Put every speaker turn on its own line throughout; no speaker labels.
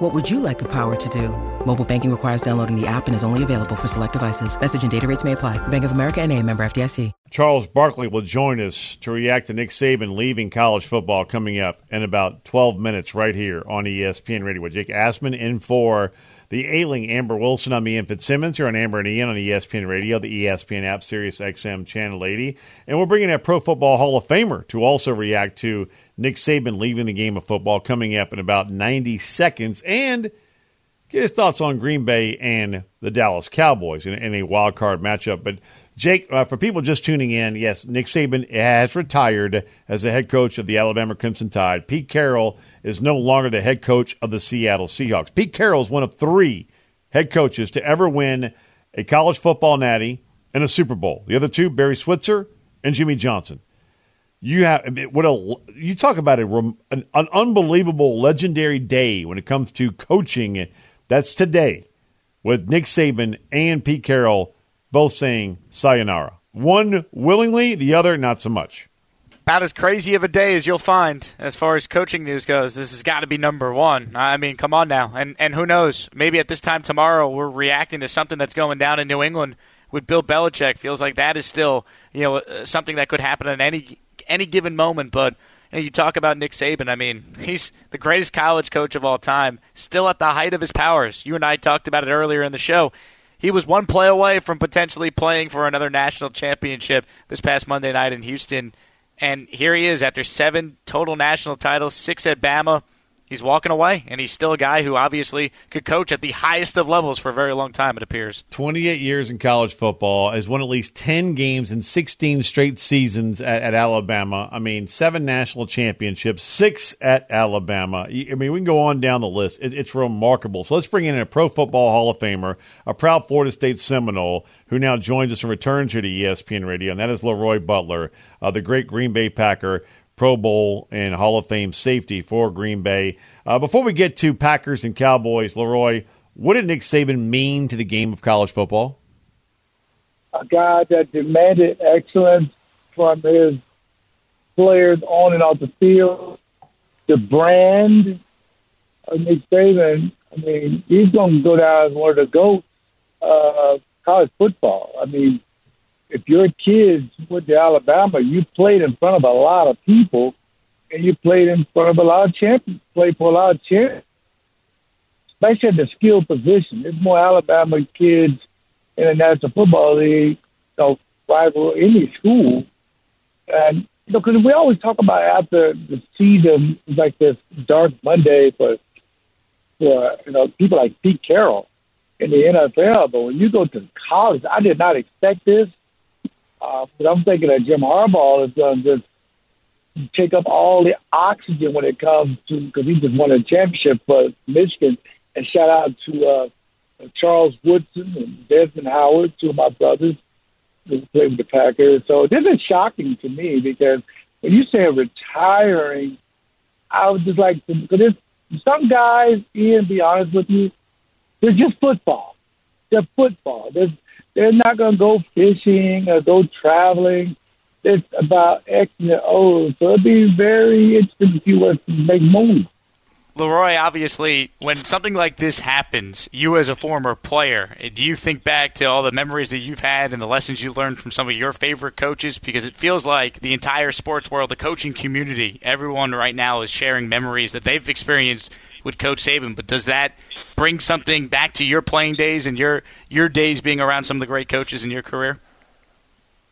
What would you like the power to do? Mobile banking requires downloading the app and is only available for select devices. Message and data rates may apply. Bank of America and a member FDIC.
Charles Barkley will join us to react to Nick Saban leaving college football coming up in about 12 minutes right here on ESPN Radio with Jake Asman in for the ailing Amber Wilson. I'm Ian Fitzsimmons here on Amber and Ian on ESPN Radio, the ESPN app, Sirius XM Channel 80. And we're bringing a Pro Football Hall of Famer to also react to Nick Saban leaving the game of football coming up in about 90 seconds and get his thoughts on Green Bay and the Dallas Cowboys in, in a wild card matchup. But Jake, uh, for people just tuning in, yes, Nick Saban has retired as the head coach of the Alabama Crimson Tide. Pete Carroll is no longer the head coach of the Seattle Seahawks. Pete Carroll is one of three head coaches to ever win a college football natty and a Super Bowl. The other two, Barry Switzer and Jimmy Johnson. You have what a you talk about a, an, an unbelievable legendary day when it comes to coaching. That's today with Nick Saban and Pete Carroll both saying sayonara. One willingly, the other not so much
about as crazy of a day as you'll find as far as coaching news goes. This has got to be number one. I mean, come on now. And and who knows? Maybe at this time tomorrow we're reacting to something that's going down in New England with Bill Belichick. Feels like that is still you know uh, something that could happen in any any given moment. But you, know, you talk about Nick Saban. I mean, he's the greatest college coach of all time, still at the height of his powers. You and I talked about it earlier in the show. He was one play away from potentially playing for another national championship this past Monday night in Houston and here he is after seven total national titles, six at Bama. He's walking away, and he's still a guy who obviously could coach at the highest of levels for a very long time, it appears.
28 years in college football, has won at least 10 games in 16 straight seasons at, at Alabama. I mean, seven national championships, six at Alabama. I mean, we can go on down the list. It, it's remarkable. So let's bring in a Pro Football Hall of Famer, a proud Florida State Seminole, who now joins us and returns here to ESPN Radio, and that is LeRoy Butler uh, the great Green Bay Packer, Pro Bowl and Hall of Fame safety for Green Bay. Uh, before we get to Packers and Cowboys, LeRoy, what did Nick Saban mean to the game of college football?
A guy that demanded excellence from his players on and off the field. The brand of Nick Saban, I mean, he's going to go down as one of the GOATs of college football. I mean, if your kids went to Alabama, you played in front of a lot of people, and you played in front of a lot of champions, played for a lot of champions, especially at the skill position. There's more Alabama kids in the National Football League, you know, rival any school. And, you know, because we always talk about after the season, it's like this dark Monday for, for, you know, people like Pete Carroll in the NFL. But when you go to college, I did not expect this. Uh, but I'm thinking that Jim Harbaugh is going to just take up all the oxygen when it comes to because he just won a championship for Michigan. And shout out to uh, Charles Woodson and Desmond Howard, two of my brothers who played with the Packers. So this is shocking to me because when you say retiring, I was just like, because some guys, Ian, be honest with you, they're just football. They're football. There's they're not going to go fishing or go traveling. It's about X and O's. So it'd be very interesting if you were to make moves.
LeRoy, obviously, when something like this happens, you as a former player, eh, do you think back to all the memories that you've had and the lessons you learned from some of your favorite coaches? Because it feels like the entire sports world, the coaching community, everyone right now is sharing memories that they've experienced with Coach Saban. But does that bring something back to your playing days and your your days being around some of the great coaches in your career?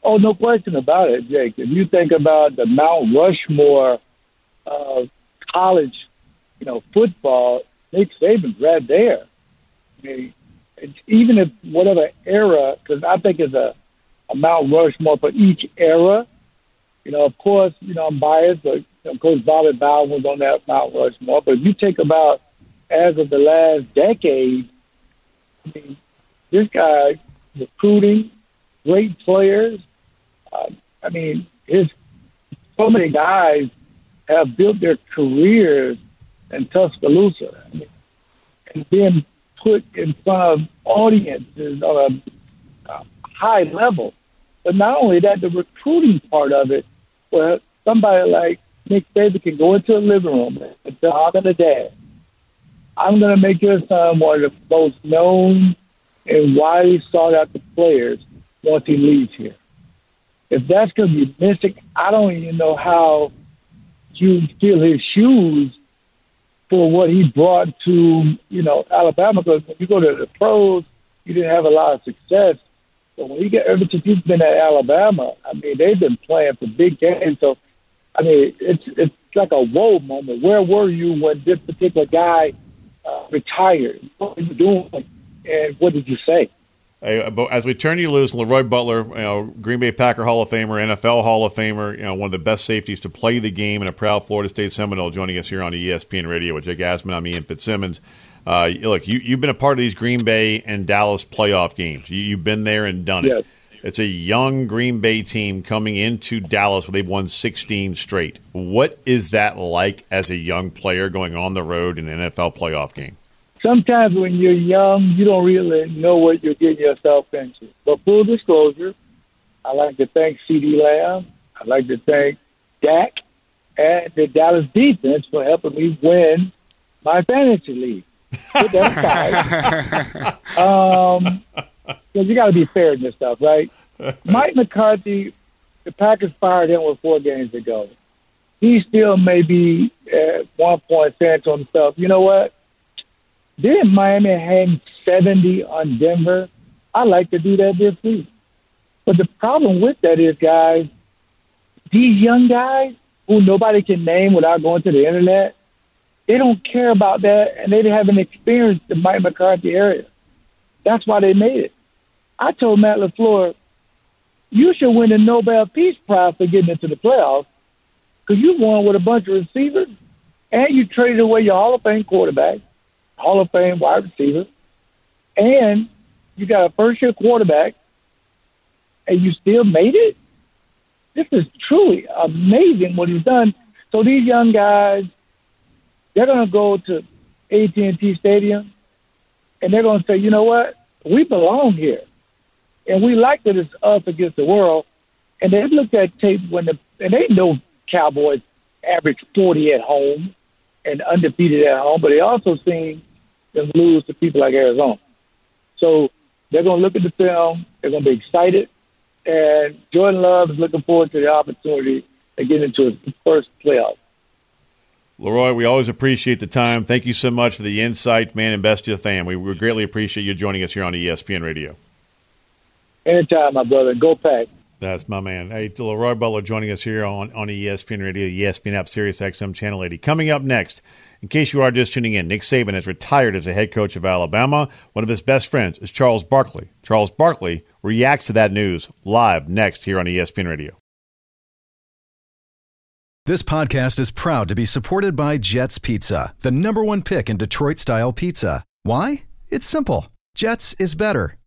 Oh, no question about it, Jake. If you think about the Mount Rushmore of college, you know, football, Nick Saban's right there. I mean, even if whatever era, because I think it's a, a Mount Rushmore for each era. You know, of course, you know, I'm biased, but you course, Bobby Bowden was on that Mount Rushmore. But if you think about as of the last decade, I mean, this guy recruiting great players, Uh, I mean, his so many guys have built their careers in Tuscaloosa I mean, and being put in front of audiences on a, a high level. But not only that, the recruiting part of it, where somebody like Nick Saban can go into a living room and say, I'm to dad. I'm going to make your son one of the most known and widely sought after players once he leaves here. If that's going to be missing, I don't even know how you fill his shoes for what he brought to, you know, Alabama. Because when you go to the pros, you didn't have a lot of success. But when you get ever since he's been at Alabama, I mean, they've been playing for big games. So, I mean, it's it's like a whoa moment. Where were you when this particular guy uh, retired? What were you doing? And what did you say?
as we turn you loose, LeRoy Butler, you know, Green Bay Packer Hall of Famer, NFL Hall of Famer, you know, one of the best safeties to play the game, and a proud Florida State Seminole, joining us here on ESPN Radio with Jake Asman. I'm Ian Fitzsimmons. Uh, look, you, you've been a part of these Green Bay and Dallas playoff games. You, have been there and done
yes.
it. It's a young Green Bay team coming into Dallas where they've won 16 straight. What is that like as a young player going on the road in an NFL playoff game?
sometimes when you're young, you don't really know what you're getting yourself into. But full disclosure, I like to thank CeeDee Lamb. I like to thank Dak and the Dallas defense for helping me win my fantasy league. Put that aside. um, you got to be fair in this stuff, right? Mike McCarthy, the Packers fired him with four games ago. He still may be at one point saying to himself, you know what? Didn't Miami hang 70 on Denver? I like to do that this week. But the problem with that is, guys, these young guys who nobody can name without going to the internet, they don't care about that, and they haven't experienced the Mike McCarthy area. That's why they made it. I told Matt LaFleur, you should win the Nobel Peace Prize for getting into the playoffs because you won with a bunch of receivers and you traded away your Hall of Fame quarterback Hall of Fame wide receiver, and you got a first year quarterback, and you still made it. This is truly amazing what he's done. So these young guys, they're going to go to AT&T Stadium, and they're going to say, you know what, we belong here, and we like that it's us against the world. And they looked at tape when the and they know Cowboys average forty at home and undefeated at home, but they also seen them lose to people like Arizona. So they're going to look at the film. They're going to be excited. And Jordan Love is looking forward to the opportunity to get into his first playoff.
LeRoy, we always appreciate the time. Thank you so much for the insight, man, and best to the fan. We, we greatly appreciate you joining us here on ESPN Radio.
Anytime, my brother. Go Pack.
That's my man. Hey, LeRoy Butler joining us here on, on ESPN Radio, ESPN app, Sirius XM Channel 80. Coming up next, in case you are just tuning in, Nick Saban has retired as the head coach of Alabama. One of his best friends is Charles Barkley. Charles Barkley reacts to that news live next here on ESPN Radio.
This podcast is proud to be supported by Jets Pizza, the number one pick in Detroit style pizza. Why? It's simple. Jets is better.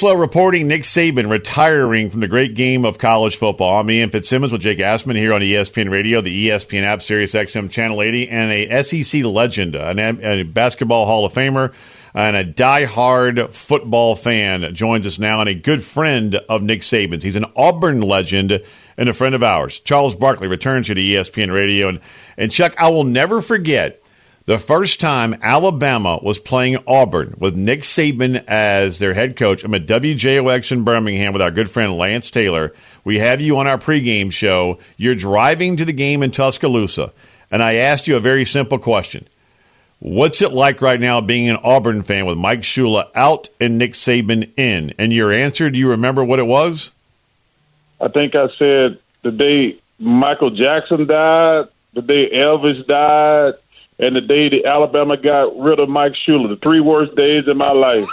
Slow reporting Nick Saban retiring from the great game of college football. I'm Ian Fitzsimmons with Jake Asman here on ESPN Radio, the ESPN app, Sirius XM Channel 80, and a SEC legend, an, a basketball Hall of Famer, and a die-hard football fan joins us now, and a good friend of Nick Saban's. He's an Auburn legend and a friend of ours. Charles Barkley returns here to ESPN Radio, and and Chuck, I will never forget the first time Alabama was playing Auburn with Nick Saban as their head coach. I'm at WJOX in Birmingham with our good friend Lance Taylor. We have you on our pregame show. You're driving to the game in Tuscaloosa, and I asked you a very simple question. What's it like right now being an Auburn fan with Mike Shula out and Nick Saban in? And your answer, do you remember what it was?
I think I said the day Michael Jackson died, the day Elvis died, and the day that Alabama got rid of Mike Shula, the three worst days in my life.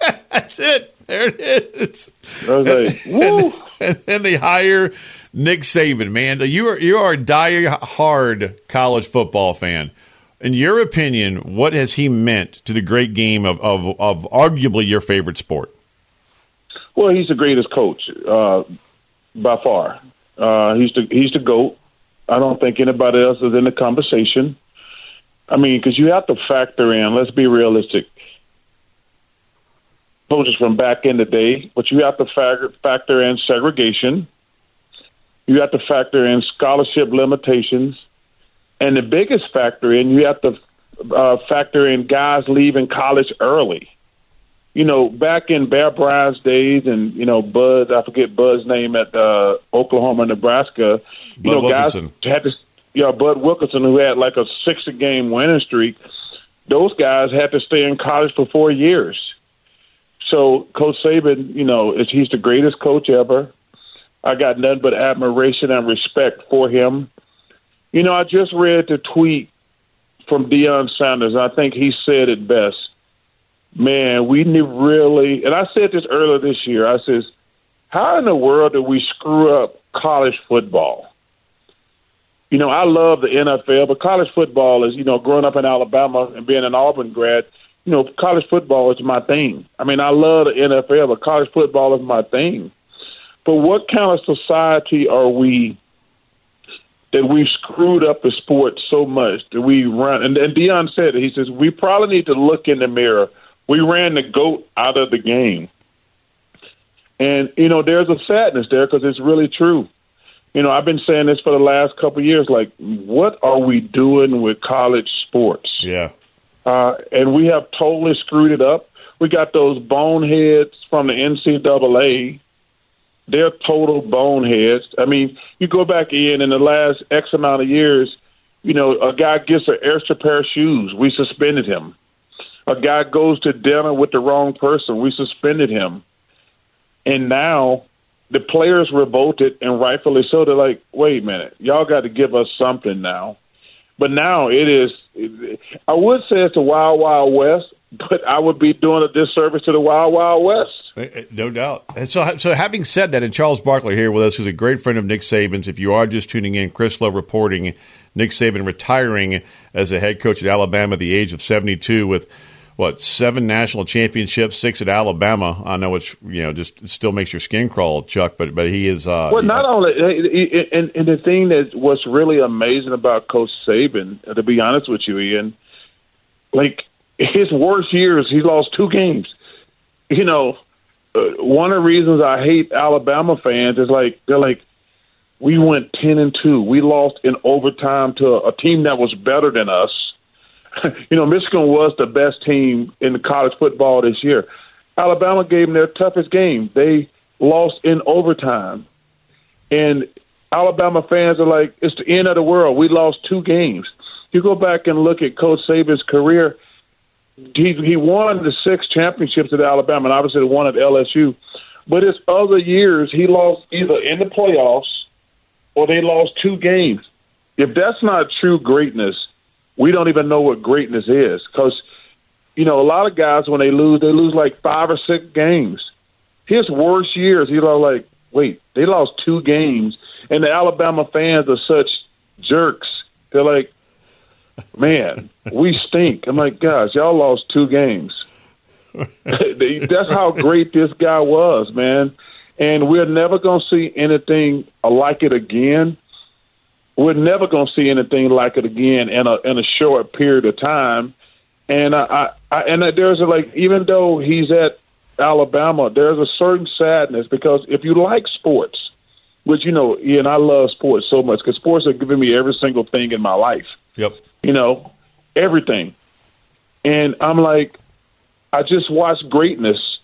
That's it. There it is.
Like, woo.
And then they hire Nick Saban. Man, you are you are a die-hard college football fan. In your opinion, what has he meant to the great game of, of, of arguably your favorite sport?
Well, he's the greatest coach uh, by far. Uh, he's the he's the goat. I don't think anybody else is in the conversation. I mean, because you have to factor in. Let's be realistic. Coaches from back in the day, but you have to factor factor in segregation. You have to factor in scholarship limitations, and the biggest factor in you have to uh, factor in guys leaving college early you know, back in Bear Bryant's days and, you know, Bud, I forget Bud's name at uh, Oklahoma, Nebraska, you
Bud
know,
Wilkinson.
guys had to, you know, Bud Wilkinson, who had like a 60 game winning streak, those guys had to stay in college for four years. So Coach Saban, you know, is he's the greatest coach ever. I got nothing but admiration and respect for him. You know, I just read the tweet from Deion Sanders. I think he said it best man, we need really, and I said this earlier this year. I says, how in the world did we screw up college football? You know, I love the NFL, but college football is, you know, growing up in Alabama and being an Auburn grad, you know, college football is my thing. I mean, I love the NFL, but college football is my thing. But what kind of society are we that we've screwed up the sport so much that we run? And, and Deion said it. He says we probably need to look in the mirror we ran the goat out of the game. And, you know, there's a sadness there because it's really true. You know, I've been saying this for the last couple of years. Like, what are we doing with college sports?
Yeah.
Uh, and we have totally screwed it up. We got those boneheads from the NCAA. They're total boneheads. I mean, you go back in in the last X amount of years, you know, a guy gets an extra pair of shoes. We suspended him a guy goes to dinner with the wrong person. We suspended him. And now the players revolted, and rightfully so. They're like, wait a minute, y'all got to give us something now. But now it is, I would say it's the Wild Wild West, but I would be doing a disservice to the Wild Wild West.
Eh, eh, no doubt. And so, so having said that, and Charles Barkley here with us, who's a great friend of Nick Saban's. If you are just tuning in, Chris Low reporting Nick Saban retiring as a head coach at Alabama at the age of 72 with – what seven national championships, six at Alabama. I know it's you know just still makes your skin crawl, Chuck. But but he is. Uh,
well, not only and, and the thing that what's really amazing about Coach Saban, to be honest with you, Ian, like his worst years, he lost two games. You know, uh, one of the reasons I hate Alabama fans is like they're like we went ten and two. We lost in overtime to a team that was better than us you know, Michigan was the best team in college football this year. Alabama gave them their toughest game. They lost in overtime. And Alabama fans are like, it's the end of the world. We lost two games. You go back and look at Coach Saban's career. He he won the six championships at Alabama, and obviously the one at LSU. But his other years, he lost either in the playoffs or they lost two games. If that's not true greatness, we don't even know what greatness is. Because you know a lot of guys when they lose they lose like five or six games. His worst years he lost like wait they lost two games and the alabama fans are such jerks. They're like man we stink. I'm like guys y'all lost two games. That's how great this guy was man. And we're never going to see anything like it again we're never going to see anything like it again in a in a short period of time. And I, I, I and there's a, like even though he's at Alabama, there's a certain sadness because if you like sports, which you know, Ian, I love sports so much because sports have given me every single thing in my life.
Yep.
You know, everything. And I'm like, I just watched greatness.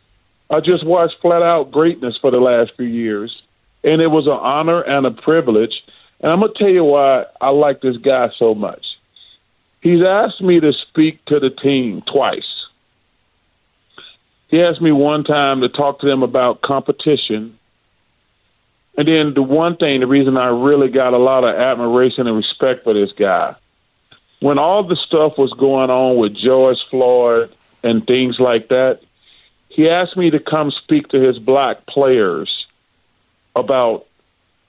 I just watched flat out greatness for the last few years, and it was an honor and a privilege. And I'm gonna tell you why I like this guy so much. He's asked me to speak to the team twice. He asked me one time to talk to them about competition. And then the one thing, the reason I really got a lot of admiration and respect for this guy, when all the stuff was going on with George Floyd and things like that, he asked me to come speak to his black players about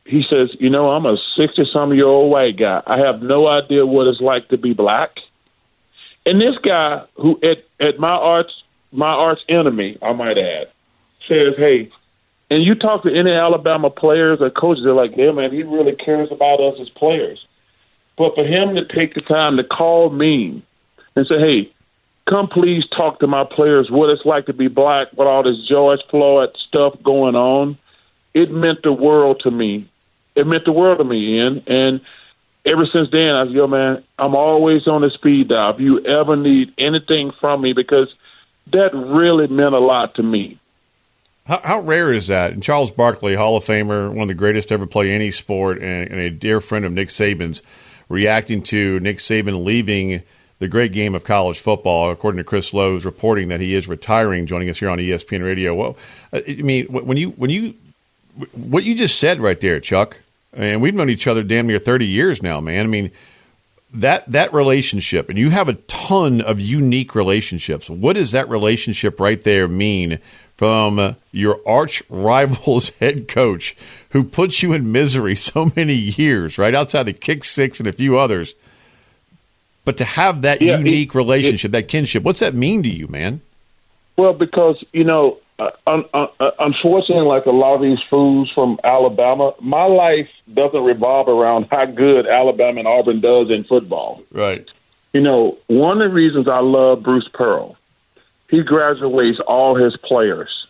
he says, you know, I'm a 60 some year old white guy. I have no idea what it's like to be black. And this guy who at, at my arch my arch enemy, I might add, says, Hey, and you talk to any Alabama players or coaches, they're like, Yeah, man, he really cares about us as players. But for him to take the time to call me and say, Hey, come please talk to my players what it's like to be black with all this George Floyd stuff going on, it meant the world to me it meant the world to me, Ian. And ever since then, I said, yo, man, I'm always on the speed dial. If you ever need anything from me, because that really meant a lot to me.
How, how, rare is that? And Charles Barkley, Hall of Famer, one of the greatest to ever play any sport, and, and, a dear friend of Nick Saban's, reacting to Nick Saban leaving the great game of college football. According to Chris Low's reporting that he is retiring, joining us here on ESPN Radio. Well, I mean, when you when you what you just said right there, Chuck, and we've known each other damn near 30 years now, man. I mean, that that relationship, and you have a ton of unique relationships. What does that relationship right there mean from your arch rival's head coach who puts you in misery so many years, right outside the kick six and a few others? But to have that yeah, unique it, relationship, it, that kinship, what's that mean to you, man?
Well, because you know uh, un- uh, unfortunately, like a lot of these fools from Alabama, my life doesn't revolve around how good Alabama and Auburn does in football.
Right.
You know, one of the reasons I love Bruce Pearl, he graduates all his players.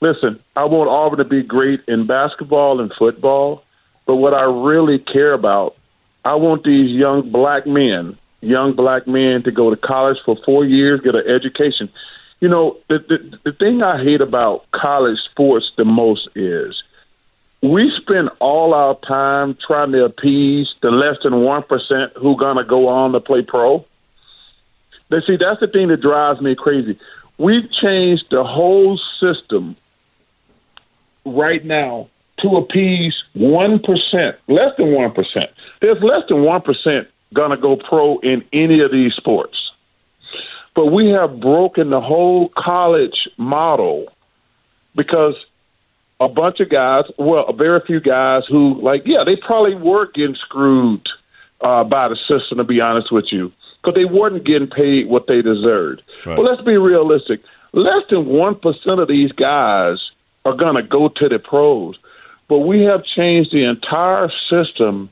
Listen, I want Auburn to be great in basketball and football, but what I really care about, I want these young black men, young black men to go to college for four years, get an education you know, the, the, the thing I hate about college sports the most is we spend all our time trying to appease the less than 1% who going to go on to play pro. They see, that's the thing that drives me crazy. We've changed the whole system right now to appease 1%, less than 1%. There's less than 1% going to go pro in any of these sports. But we have broken the whole college model because a bunch of guys, well, a very few guys who, like, yeah, they probably were getting screwed uh, by the system, to be honest with you, because they weren't getting paid what they deserved. Right. But let's be realistic. Less than 1% of these guys are going to go to the pros. But we have changed the entire system,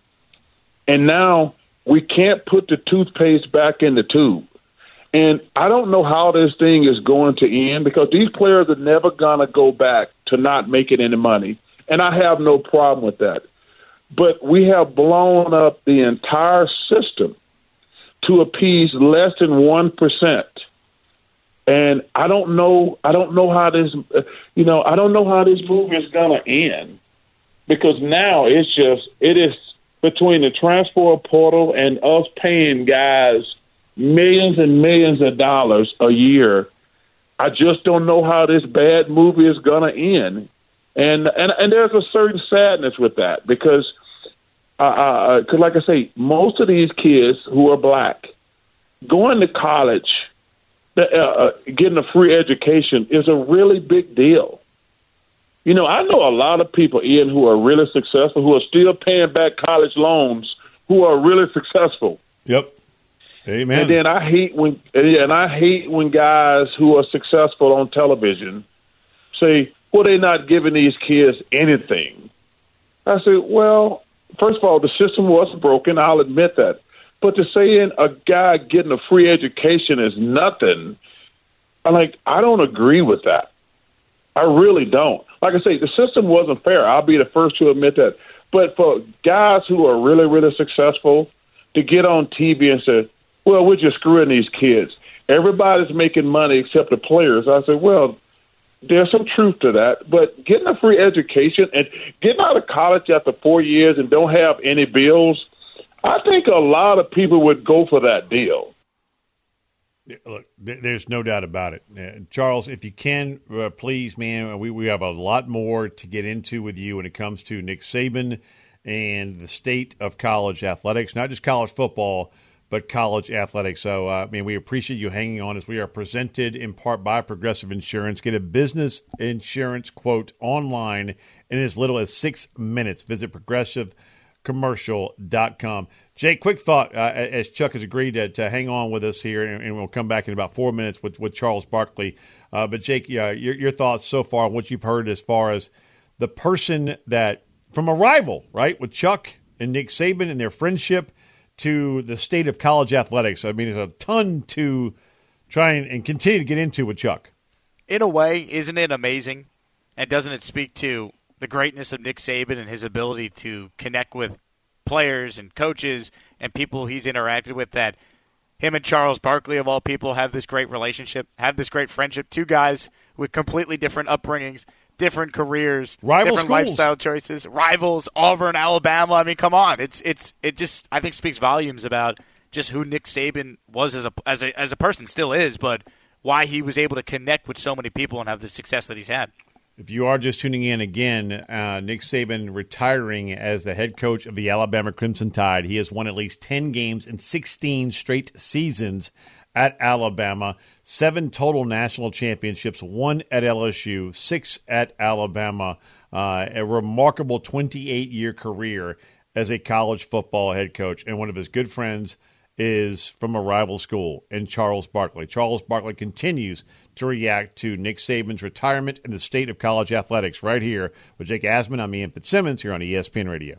and now we can't put the toothpaste back in the tube. And I don't know how this thing is going to end because these players are never going to go back to not making any money. And I have no problem with that. But we have blown up the entire system to appease less than 1%. And I don't know, I don't know how this, you know, I don't know how this movie is going to end because now it's just, it is between the transfer portal and us paying guys millions and millions of dollars a year. I just don't know how this bad movie is going to end, and and and there's a certain sadness with that because, uh, uh, cause like I say, most of these kids who are black going to college, uh, uh, getting a free education is a really big deal. You know, I know a lot of people, Ian, who are really successful, who are still paying back college loans, who are really successful.
Yep. Amen.
And then I hate when and I hate when guys who are successful on television say, "Well, they're not giving these kids anything." I say, "Well, first of all, the system was broken. I'll admit that, But to saying a guy getting a free education is nothing, I'm like, I don't agree with that. I really don't. Like I say, the system wasn't fair. I'll be the first to admit that. But for guys who are really, really successful to get on TV and say, well, we're just screwing these kids. Everybody's making money except the players. I said, well, there's some truth to that. But getting a free education and getting out of college after four years and don't have any bills, I think a lot of people would go for that deal.
Look, there's no doubt about it. Uh, Charles, if you can, uh, please, man, we, we have a lot more to get into with you when it comes to Nick Saban and the state of college athletics, not just college football, but college athletics. So, uh, I mean, we appreciate you hanging on as we are presented in part by Progressive Insurance. Get a business insurance quote online in as little as six minutes. Visit progressivecommercial.com. Jake, quick thought uh, as Chuck has agreed to, to, hang on with us here, and, and, we'll come back in about four minutes with, with Charles Barkley. Uh, but, Jake, your, your thoughts so far on what you've heard as far as the person that, from a rival, right, with Chuck and Nick Saban and their friendship to the state of college athletics. I mean, there's a ton to try and, and continue to get into with Chuck.
In a way, isn't it amazing? And doesn't it speak to the greatness of Nick Saban and his ability to connect with players and coaches and people he's interacted with that him and Charles Barkley, of all people, have this great relationship, have this great friendship. Two guys with completely different upbringings, different careers,
Rival
different
schools.
lifestyle choices, rivals, Auburn, Alabama. I mean, come on, it's it's it just I think speaks volumes about just who Nick Saban was as a as a as a person, still is, but why he was able to connect with so many people and have the success that he's had.
If you are just tuning in again, uh, Nick Saban retiring as the head coach of the Alabama Crimson Tide. He has won at least 10 games in 16 straight seasons at Alabama, seven total national championships, one at LSU, six at Alabama. Uh, a remarkable 28 year career as a college football head coach. And one of his good friends is from a rival school in Charles Barkley. Charles Barkley continues to react to Nick Saban's retirement and the state of college athletics right here with Jake Asman. I'm Ian Fitzsimmons here on ESPN Radio.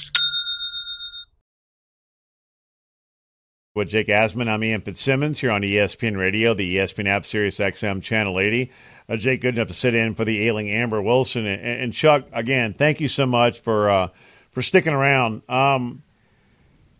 With Jake Asman, I'm Ian Fitzsimmons here on ESPN Radio, the ESPN app, Sirius XM Channel 80. Uh, Jake, good enough to sit in for the ailing Amber Wilson. And, and Chuck, again, thank you so much for uh, for sticking around. Um,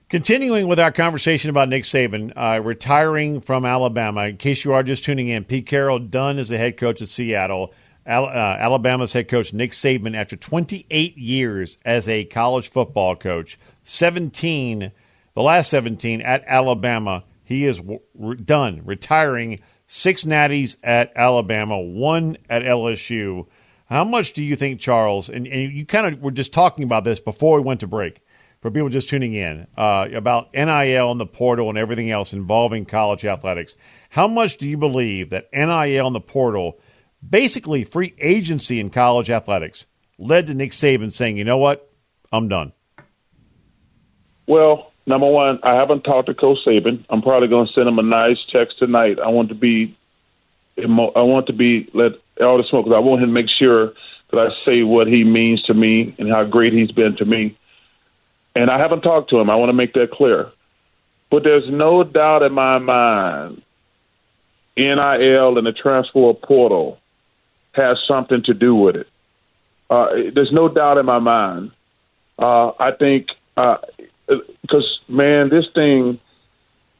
continuing with our conversation about Nick Saban uh, retiring from Alabama. In case you are just tuning in, Pete Carroll done as the head coach at Seattle. Al- uh, Alabama's head coach Nick Saban, after 28 years as a college football coach, 17 the last 17 at Alabama. He is re- done, retiring six natties at Alabama, one at LSU. How much do you think, Charles, and, and you kind of were just talking about this before we went to break, for people just tuning in, uh, about NIL and the portal and everything else involving college athletics. How much do you believe that NIL and the portal, basically free agency in college athletics, led to Nick Saban saying, you know what, I'm done?
Well, number one, I haven't talked to Coach Saban. I'm probably going to send him a nice text tonight. I want to be, I want to be let all the smoke I want him to make sure that I say what he means to me and how great he's been to me. and I haven't talked to him. I want to make that clear. But there's no doubt in my mind, NIL and the transfer portal has something to do with it. Uh, there's no doubt in my mind. Uh, I think because man, this thing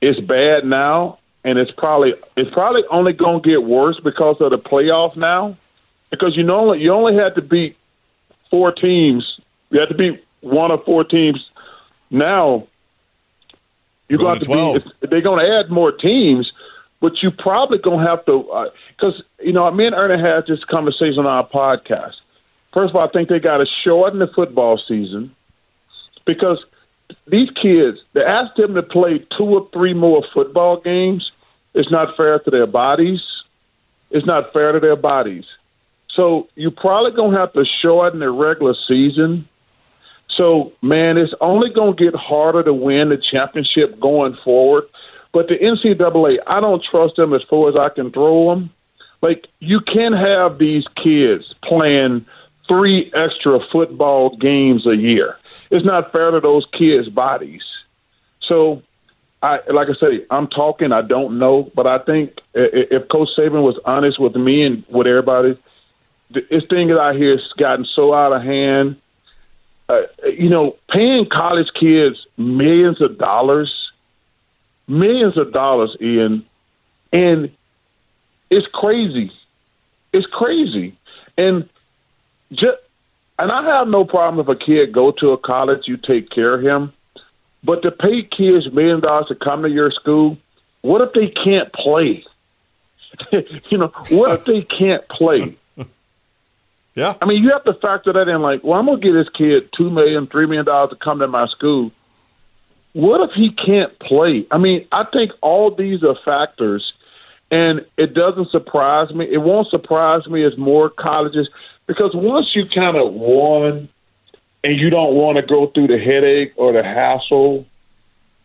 is bad now, and it's probably it's probably only going to get worse because of the playoff now. Because you know you only had to beat four teams. You had to beat one of four teams. Now you're going to, to be. They're going to add more teams, but you probably going to have to because uh, you know me and Ernie had this conversation on our podcast. First of all, I think they got to shorten the football season because these kids, they ask them to play two or three more football games. It's not fair to their bodies. It's not fair to their bodies. So you're probably going to have to shorten the regular season. So, man, it's only going to get harder to win the championship going forward. But the NCAA, I don't trust them as far as I can throw them. Like, you can have these kids playing three extra football games a year it's not fair to those kids' bodies. So, I like I say, I'm talking. I don't know, but I think if Coach Saban was honest with me and with everybody, this thing that I hear has gotten so out of hand. Uh, you know, paying college kids millions of dollars, millions of dollars, Ian, and it's crazy. It's crazy, and just and I have no problem if a kid go to a college, you take care of him. But to pay kids million dollars to come to your school, what if they can't play? you know, what if they can't play?
Yeah.
I mean, you have to factor that in. Like, well, I'm gonna give this kid two million, three million dollars to come to my school. What if he can't play? I mean, I think all these are factors, and it doesn't surprise me. It won't surprise me as more colleges because once you kind of won and you don't want to go through the headache or the hassle,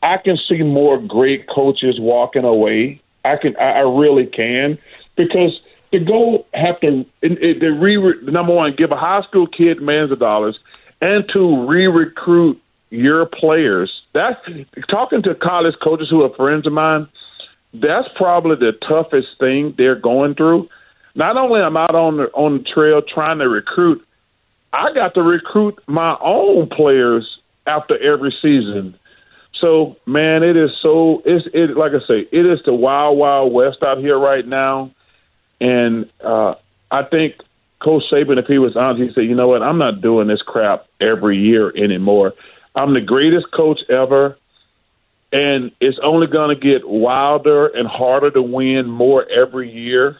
I can see more great coaches walking away. I can, I really can, because to go have to, the re, number one, give a high school kid millions of dollars, and to re-recruit your players. That's talking to college coaches who are friends of mine. That's probably the toughest thing they're going through not only am I on the on the trail trying to recruit, I got to recruit my own players after every season. So man, it is so it's it like I say, it is the wild wild west out here right now, and uh, I think Coach Saban, if he was honest, he said, you know what, I'm not doing this crap every year anymore. I'm the greatest coach ever, and it's only going to get wilder and harder to win more every year.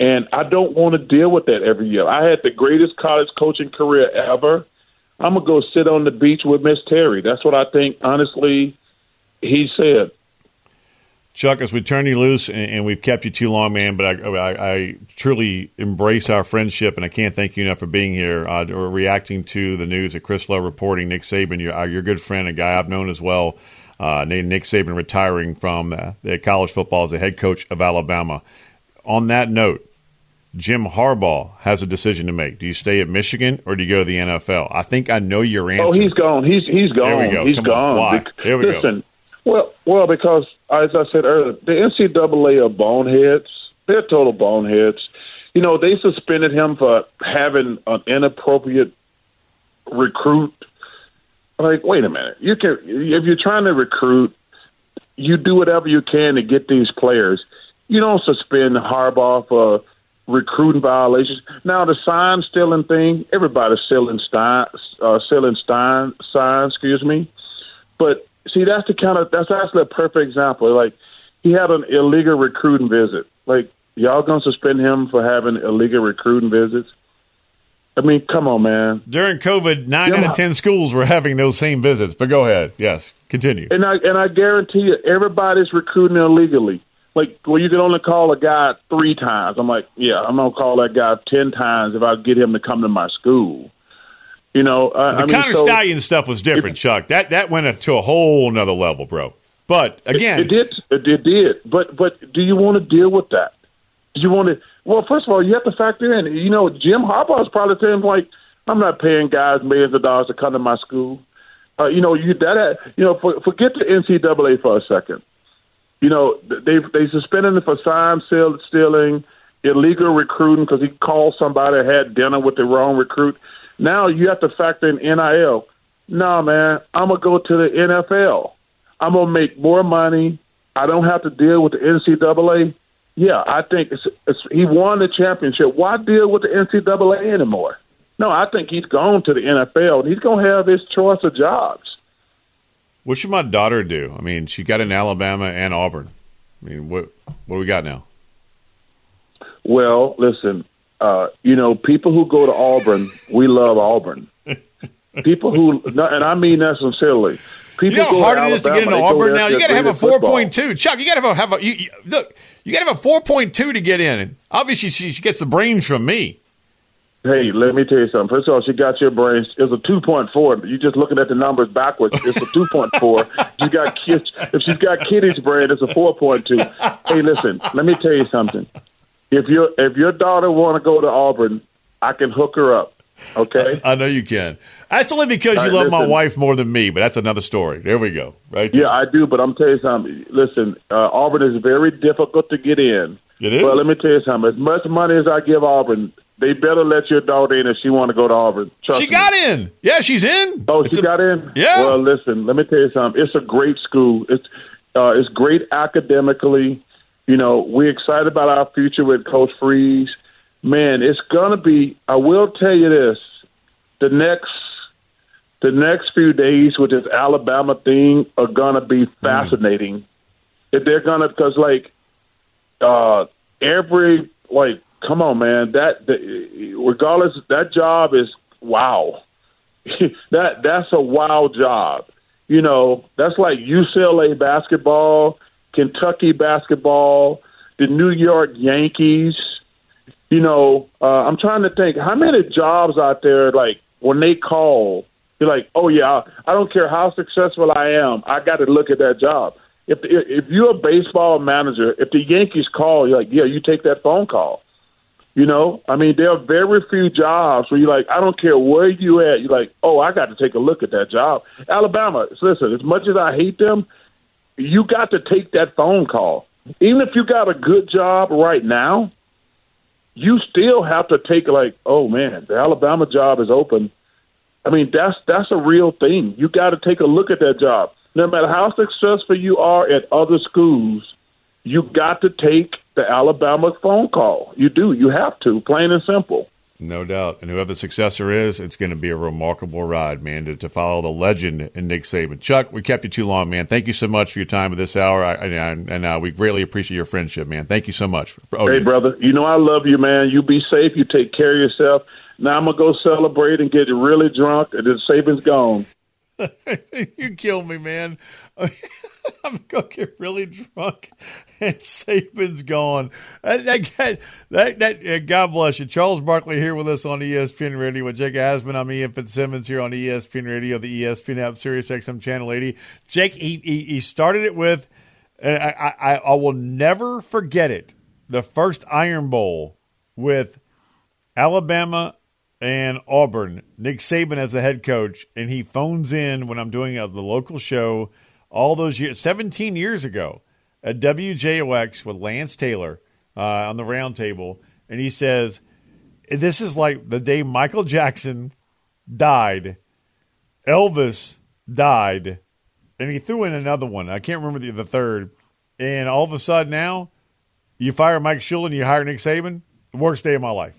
And I don't want to deal with that every year. I had the greatest college coaching career ever. I'm gonna go sit on the beach with Miss Terry. That's what I think. Honestly, he said.
Chuck, as we turn you loose, and, and we've kept you too long, man, but I, I, I, truly embrace our friendship, and I can't thank you enough for being here uh, or reacting to the news that Chris Low reporting Nick Saban, your, uh, your good friend, a guy I've known as well, uh, Nick Saban retiring from uh, the college football as the head coach of Alabama. On that note, Jim Harbaugh has a decision to make. Do you stay at Michigan or do you go to the NFL? I think I know your answer.
Oh, he's gone. He's he's gone.
There we go.
He's
Come
gone.
Why? Here we
Listen, go. Well, well, because as I said earlier, the NCAA are boneheads. They're total boneheads. You know, they suspended him for having an inappropriate recruit. Like, wait a minute. You can if you're trying to recruit, you do whatever you can to get these players. You don't suspend Harbaugh for recruiting violations. Now the sign stealing thing, everybody's selling stein, uh, selling stein signs. Excuse me, but see that's the kind of that's actually a perfect example. Like he had an illegal recruiting visit. Like y'all gonna suspend him for having illegal recruiting visits? I mean, come on, man.
During COVID, nine out of ten schools were having those same visits. But go ahead. Yes, continue.
And I and I guarantee you, everybody's recruiting illegally like well you can only call a guy three times i'm like yeah i'm gonna call that guy ten times if i get him to come to my school you know uh,
the
I
Connor
so,
Stalions stuff was different it, chuck that that went to a whole nother level bro but again
it, it did it, it did but but do you want to deal with that do you want to well first of all you have to factor in you know jim harbaugh is probably saying like i'm not paying guys millions of dollars to come to my school Uh, you know, you that you know, for, forget the NCAA for a second. You know, they they suspended him for sign stealing, illegal recruiting because he called somebody had dinner with the wrong recruit. Now you have to factor in NIL. No, man, I'm gonna go to the NFL. I'm gonna make more money. I don't have to deal with the NCAA. Yeah, I think it's, it's, he won the championship. Why deal with the NCAA anymore? No, I think he's gone to the NFL. And he's going to have his choice of jobs.
What should my daughter do? I mean, she got in Alabama and Auburn. I mean, what what do we got now?
Well, listen, uh, you know, people who go to Auburn, we love Auburn. people who, and I mean that sincerely. People
you know how hard it is to get into Auburn now. You got to have a four point two. Chuck, you got to have a, have a you, you, look. You got to have a four point two to get in. And obviously, she, she gets the brains from me.
Hey, let me tell you something. First of all, she got your brains. It's a two point four. You're just looking at the numbers backwards. It's a two point four. You got kids. If she's got Kitty's brain, it's a four point two. Hey, listen. Let me tell you something. If your if your daughter want to go to Auburn, I can hook her up. Okay.
I, I know you can. That's only because you right, love listen, my wife more than me, but that's another story. There we go. Right. There.
Yeah, I do. But I'm telling you something. Listen, uh, Auburn is very difficult to get in.
It is.
Well, let me tell you something. As much money as I give Auburn, they better let your daughter in if she want to go to Auburn. Trust
she
me.
got in. Yeah, she's in.
Oh, it's she a, got in.
Yeah.
Well, listen. Let me tell you something. It's a great school. It's uh, it's great academically. You know, we're excited about our future with Coach Freeze. Man, it's gonna be. I will tell you this: the next the next few days with this Alabama thing are gonna be mm. fascinating. Mm. If they're gonna, because like uh, every like come on, man. That, that regardless, that job is wow. that that's a wow job. You know, that's like UCLA basketball, Kentucky basketball, the New York Yankees. You know, uh, I'm trying to think how many jobs out there like when they call, you're like, oh yeah, I don't care how successful I am, I got to look at that job. If if you're a baseball manager, if the Yankees call, you're like, yeah, you take that phone call. You know, I mean, there are very few jobs where you're like, I don't care where you at. You're like, oh, I got to take a look at that job. Alabama, listen, as much as I hate them, you got to take that phone call. Even if you got a good job right now, you still have to take like, oh man, the Alabama job is open. I mean, that's that's a real thing. You got to take a look at that job. No matter how successful you are at other schools, you got to take the Alabama phone call. You do. You have to, plain and simple.
No doubt. And whoever the successor is, it's going to be a remarkable ride, man, to, to follow the legend in Nick Saban. Chuck, we kept you too long, man. Thank you so much for your time at this hour. I, and and uh, we greatly appreciate your friendship, man. Thank you so much.
Oh, hey, brother, you know I love you, man. You be safe. You take care of yourself. Now I'm going to go celebrate and get really drunk, and then Saban's gone.
you kill me, man. I'm to get really drunk and Saban's gone. That, that, that, that, uh, God bless you. Charles Barkley here with us on ESPN Radio with Jake Asman. I'm Ian Fitzsimmons here on ESPN Radio, the ESPN app, Sirius XM Channel 80. Jake, he, he, he started it with, I, I, I will never forget it, the first Iron Bowl with Alabama and Auburn. Nick Saban as the head coach, and he phones in when I'm doing the local show all those years, 17 years ago at WJOX with Lance Taylor uh, on the roundtable, and he says, "This is like the day Michael Jackson died, Elvis died, and he threw in another one. I can't remember the, the third. And all of a sudden now, you fire Mike Shula and you hire Nick Saban. The worst day of my life,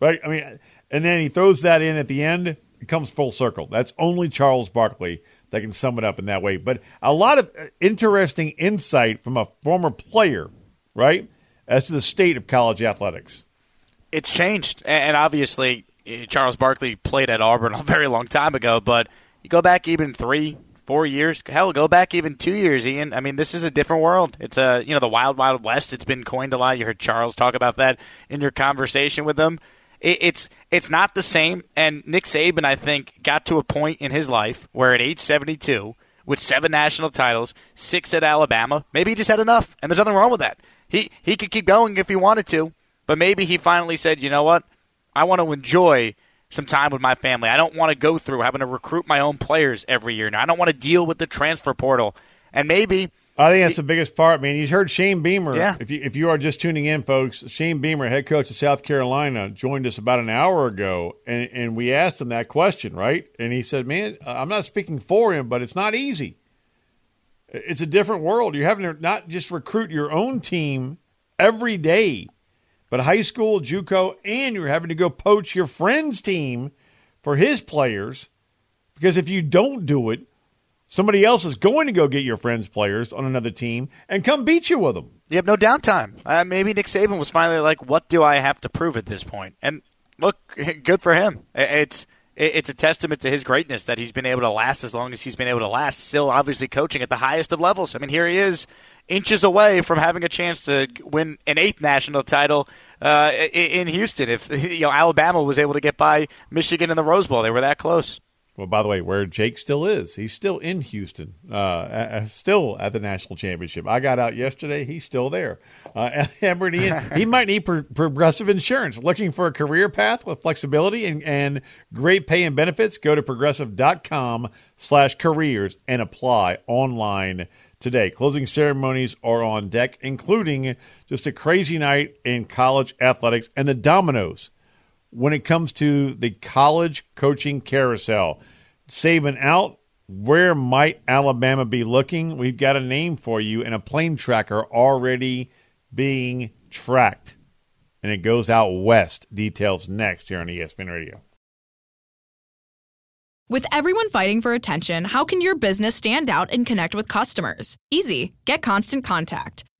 right? I mean, and then he throws that in at the end. It comes full circle. That's only Charles Barkley that can sum it up in that way. But a lot of uh, interesting insight from a former player, right, as to the state of college athletics.
It's changed, and obviously eh, Charles Barkley played at Auburn a very long time ago. But you go back even three, four years, hell, go back even two years, Ian. I mean, this is a different world. It's a you know the wild, wild west. It's been coined a lot. You heard Charles talk about that in your conversation with them it, it's it's not the same. And Nick Saban, I think, got to a point in his life where at age 72, with seven national titles, six at Alabama, maybe he just had enough, and there's nothing wrong with that. He he could keep going if he wanted to, but maybe he finally said, you know what, I want to enjoy some time with my family. I don't want to go through having to recruit my own players every year. Now I don't want to deal with the transfer portal. And maybe
I think that's the biggest part, man. You heard Shane Beamer.
Yeah.
If you if you are just tuning in, folks, Shane Beamer, head coach of South Carolina, joined us about an hour ago, and, and we asked him that question, right? And he said, "Man, I'm not speaking for him, but it's not easy. It's a different world. You're having to not just recruit your own team every day, but high school, JUCO, and you're having to go poach your friend's team for his players because if you don't do it." Somebody else is going to go get your friends' players on another team and come beat you with them.
You have no downtime. Uh, maybe Nick Saban was finally like, "What do I have to prove at this point?" And look, good for him. It's it's a testament to his greatness that he's been able to last as long as he's been able to last. Still, obviously, coaching at the highest of levels. I mean, here he is, inches away from having a chance to win an eighth national title uh, in Houston. If you know Alabama was able to get by Michigan in the Rose Bowl, they were that close.
Well, by the way, where Jake still is, he's still in Houston, uh, still at the national championship. I got out yesterday; he's still there. Uh, he might need pro- progressive insurance. Looking for a career path with flexibility and, and great pay and benefits? Go to progressive.com/careers and apply online today. Closing ceremonies are on deck, including just a crazy night in college athletics and the dominoes when it comes to the college coaching carousel. Saban out. Where might Alabama be looking? We've got a name for you and a plane tracker already being tracked. And it goes out west. Details next here on ESPN Radio.
With everyone fighting for attention, how can your business stand out and connect with customers? Easy. Get Constant Contact.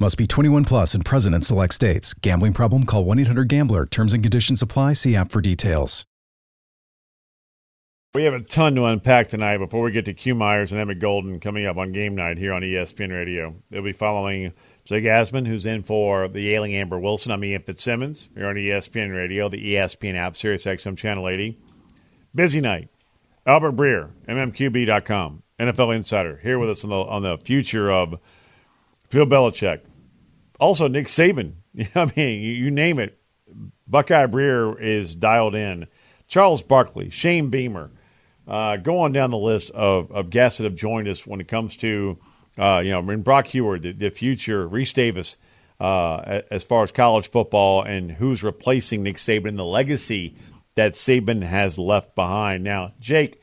Must be 21 plus and present in select states. Gambling problem? Call 1 800 GAMBLER. Terms and conditions apply. See app for details.
We have a ton to unpack tonight before we get to Q Myers and Emmett Golden coming up on game night here on ESPN Radio. They'll be following Jake Asman, who's in for the ailing Amber Wilson. I'm Ian Fitzsimmons here on ESPN Radio, the ESPN app, Sirius XM Channel 80. Busy night. Albert Breer, MMQB.com, NFL Insider, here with us on the, on the future of Bill Belichick. Also, Nick Saban. I mean, you name it. Buckeye Breer is dialed in. Charles Barkley, Shane Beamer. Uh, go on down the list of, of guests that have joined us when it comes to, uh, you know, and Brock Huard, the, the future, Rece Davis, uh, as far as college football and who's replacing Nick Saban, and the legacy that Saban has left behind. Now, Jake,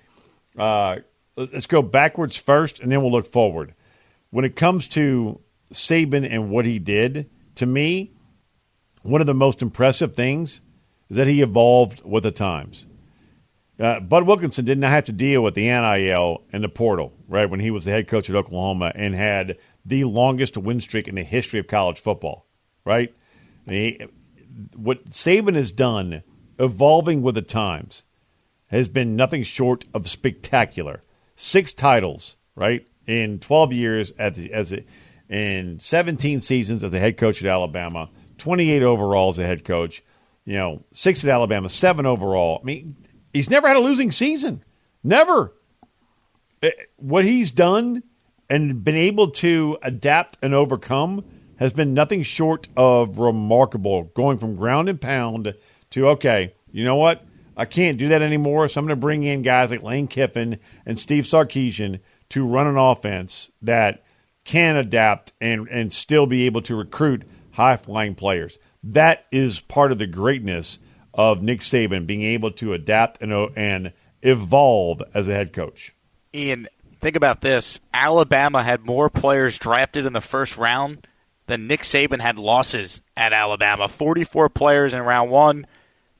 uh, let's go backwards first, and then we'll look forward. When it comes to Saban and what he did, to me, one of the most impressive things is that he evolved with the times. Uh, Bud Wilkinson did not have to deal with the NIL and the portal, right, when he was the head coach at Oklahoma and had the longest win streak in the history of college football, right? What Saban has done, evolving with the times, has been nothing short of spectacular. Six titles, right, in 12 years at the, as a, in 17 seasons as a head coach at Alabama, 28 overall as a head coach, you know, six at Alabama, seven overall. I mean, he's never had a losing season. Never. eh, what he's done and been able to adapt and overcome has been nothing short of remarkable. Going from ground and pound to okay, you know what? I can't do that anymore, so I'm going to bring in guys like Lane Kiffin and Steve Sarkisian to run an offense that can adapt and and still be able to recruit high flying players. That is part of the greatness of Nick Saban being able to adapt and and evolve as a head coach.
Ian, think about this: Alabama had more players drafted in the first round than Nick Saban had losses at Alabama. Forty-four players in round one,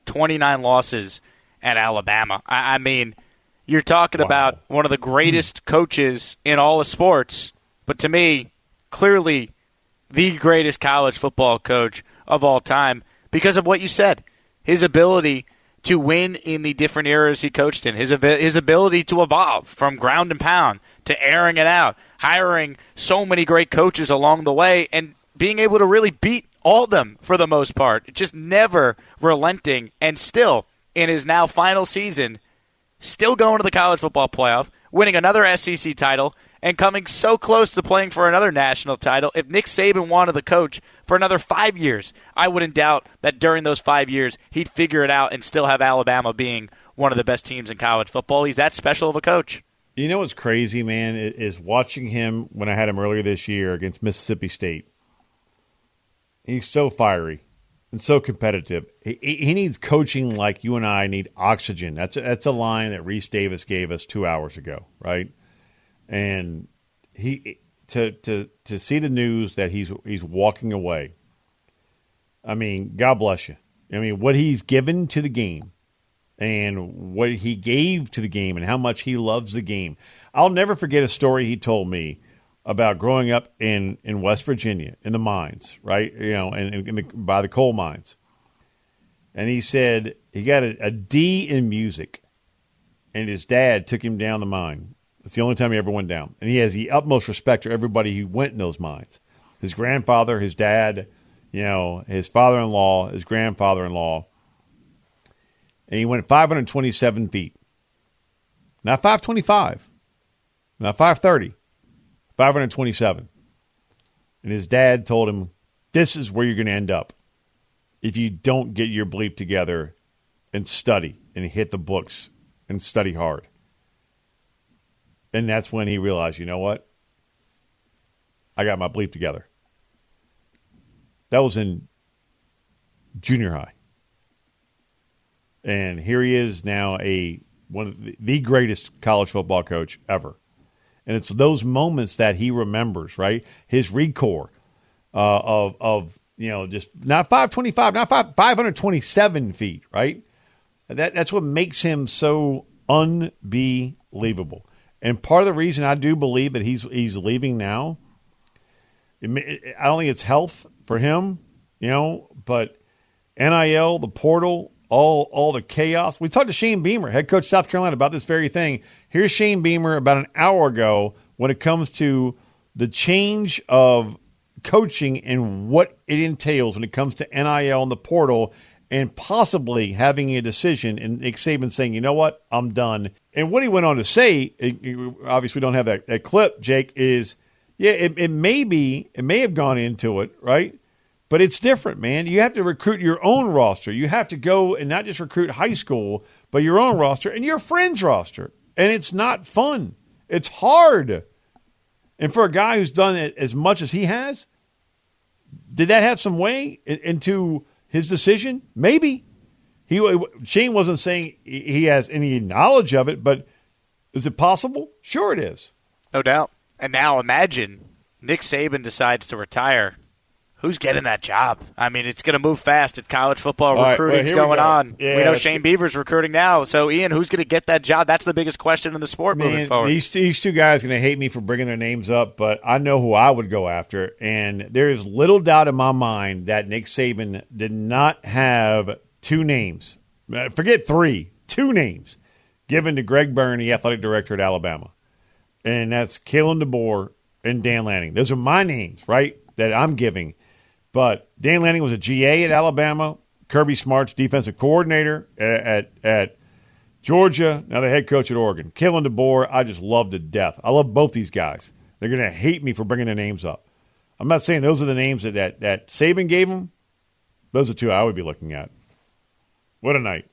twenty-nine losses at Alabama. I, I mean, you're talking wow. about one of the greatest coaches in all of sports, but to me, clearly the greatest college football coach of all time because of what you said. His ability to win in the different eras he coached in, his, his ability to evolve from ground and pound to airing it out, hiring so many great coaches along the way, and being able to really beat all of them for the most part. Just never relenting, and still in his now final season, still going to the college football playoff, winning another SEC title, and coming so close to playing for another national title. If Nick Saban wanted the coach for another five years, I wouldn't doubt that during those five years he'd figure it out and still have Alabama being one of the best teams in college football. He's that special of a coach.
You know what's crazy, man, is watching him when I had him earlier this year against Mississippi State. He's so fiery and so competitive. He, he, needs coaching like you and I need oxygen. That's a, that's a line that Rece Davis gave us two hours ago, right? And he to to to see the news that he's he's walking away. I mean, God bless you. I mean, what he's given to the game and what he gave to the game and how much he loves the game. I'll never forget a story he told me about growing up in, in West Virginia in the mines, right? You know, and, the, by the coal mines. And he said he got a, a D in music, and his dad took him down the mine it's the only time he ever went down. And he has the utmost respect for everybody who went in those mines. His grandfather, his dad, you know, his father in law, his grandfather in law. And he went 527 feet. Not 525, not 530, 527. And his dad told him, This is where you're going to end up if you don't get your bleep together and study and hit the books and study hard. And that's when he realized, you know what? I got my bleep together. That was in junior high. And here he is now a one of the greatest college football coach ever. And it's those moments that he remembers, right? His RECORE uh, of of you know just not 525, not 5, 527 feet, right? That that's what makes him so unbelievable. And part of the reason I do believe that he's he's leaving now, I don't think it's health for him, you know, but NIL, the portal, all all the chaos. We talked to Shane Beamer, head coach South Carolina, about this very thing. Here's Shane Beamer about an hour ago when it comes to the change of coaching and what it entails when it comes to NIL and the portal and possibly having a decision and Nick Saban saying, you know what, I'm done. And what he went on to say, obviously we don't have that, that clip, Jake, is yeah, it, it may be, it may have gone into it, right? But it's different, man. You have to recruit your own roster. You have to go and not just recruit high school, but your own roster and your friends' roster. And it's not fun. It's hard. And for a guy who's done it as much as he has, did that have some way into his decision? Maybe. He Shane wasn't saying he has any knowledge of it, but is it possible? Sure, it is.
No doubt. And now imagine Nick Saban decides to retire. Who's getting that job? I mean, it's going to move fast. It's college football recruiting right, well, going go. on. Yeah, we know Shane Beamer's recruiting now. So, Ian, who's going to get that job? That's the biggest question in the sport Man, moving forward.
These, these two guys are going to hate me for bringing their names up, but I know who I would go after. And there is little doubt in my mind that Nick Saban did not have two names. Uh, forget three, two names given to Greg Byrne, the athletic director at Alabama. And that's Kalen DeBoer and Dan Lanning. Those are my names, right, that I'm giving – but Dan Lanning was a GA at Alabama. Kirby Smart's defensive coordinator at at Georgia, now the head coach at Oregon. Kalen DeBoer, I just love to death. I love both these guys. They're going to hate me for bringing their names up. I'm not saying those are the names that, that, that Saban gave them. Those are two I would be looking at. What a night.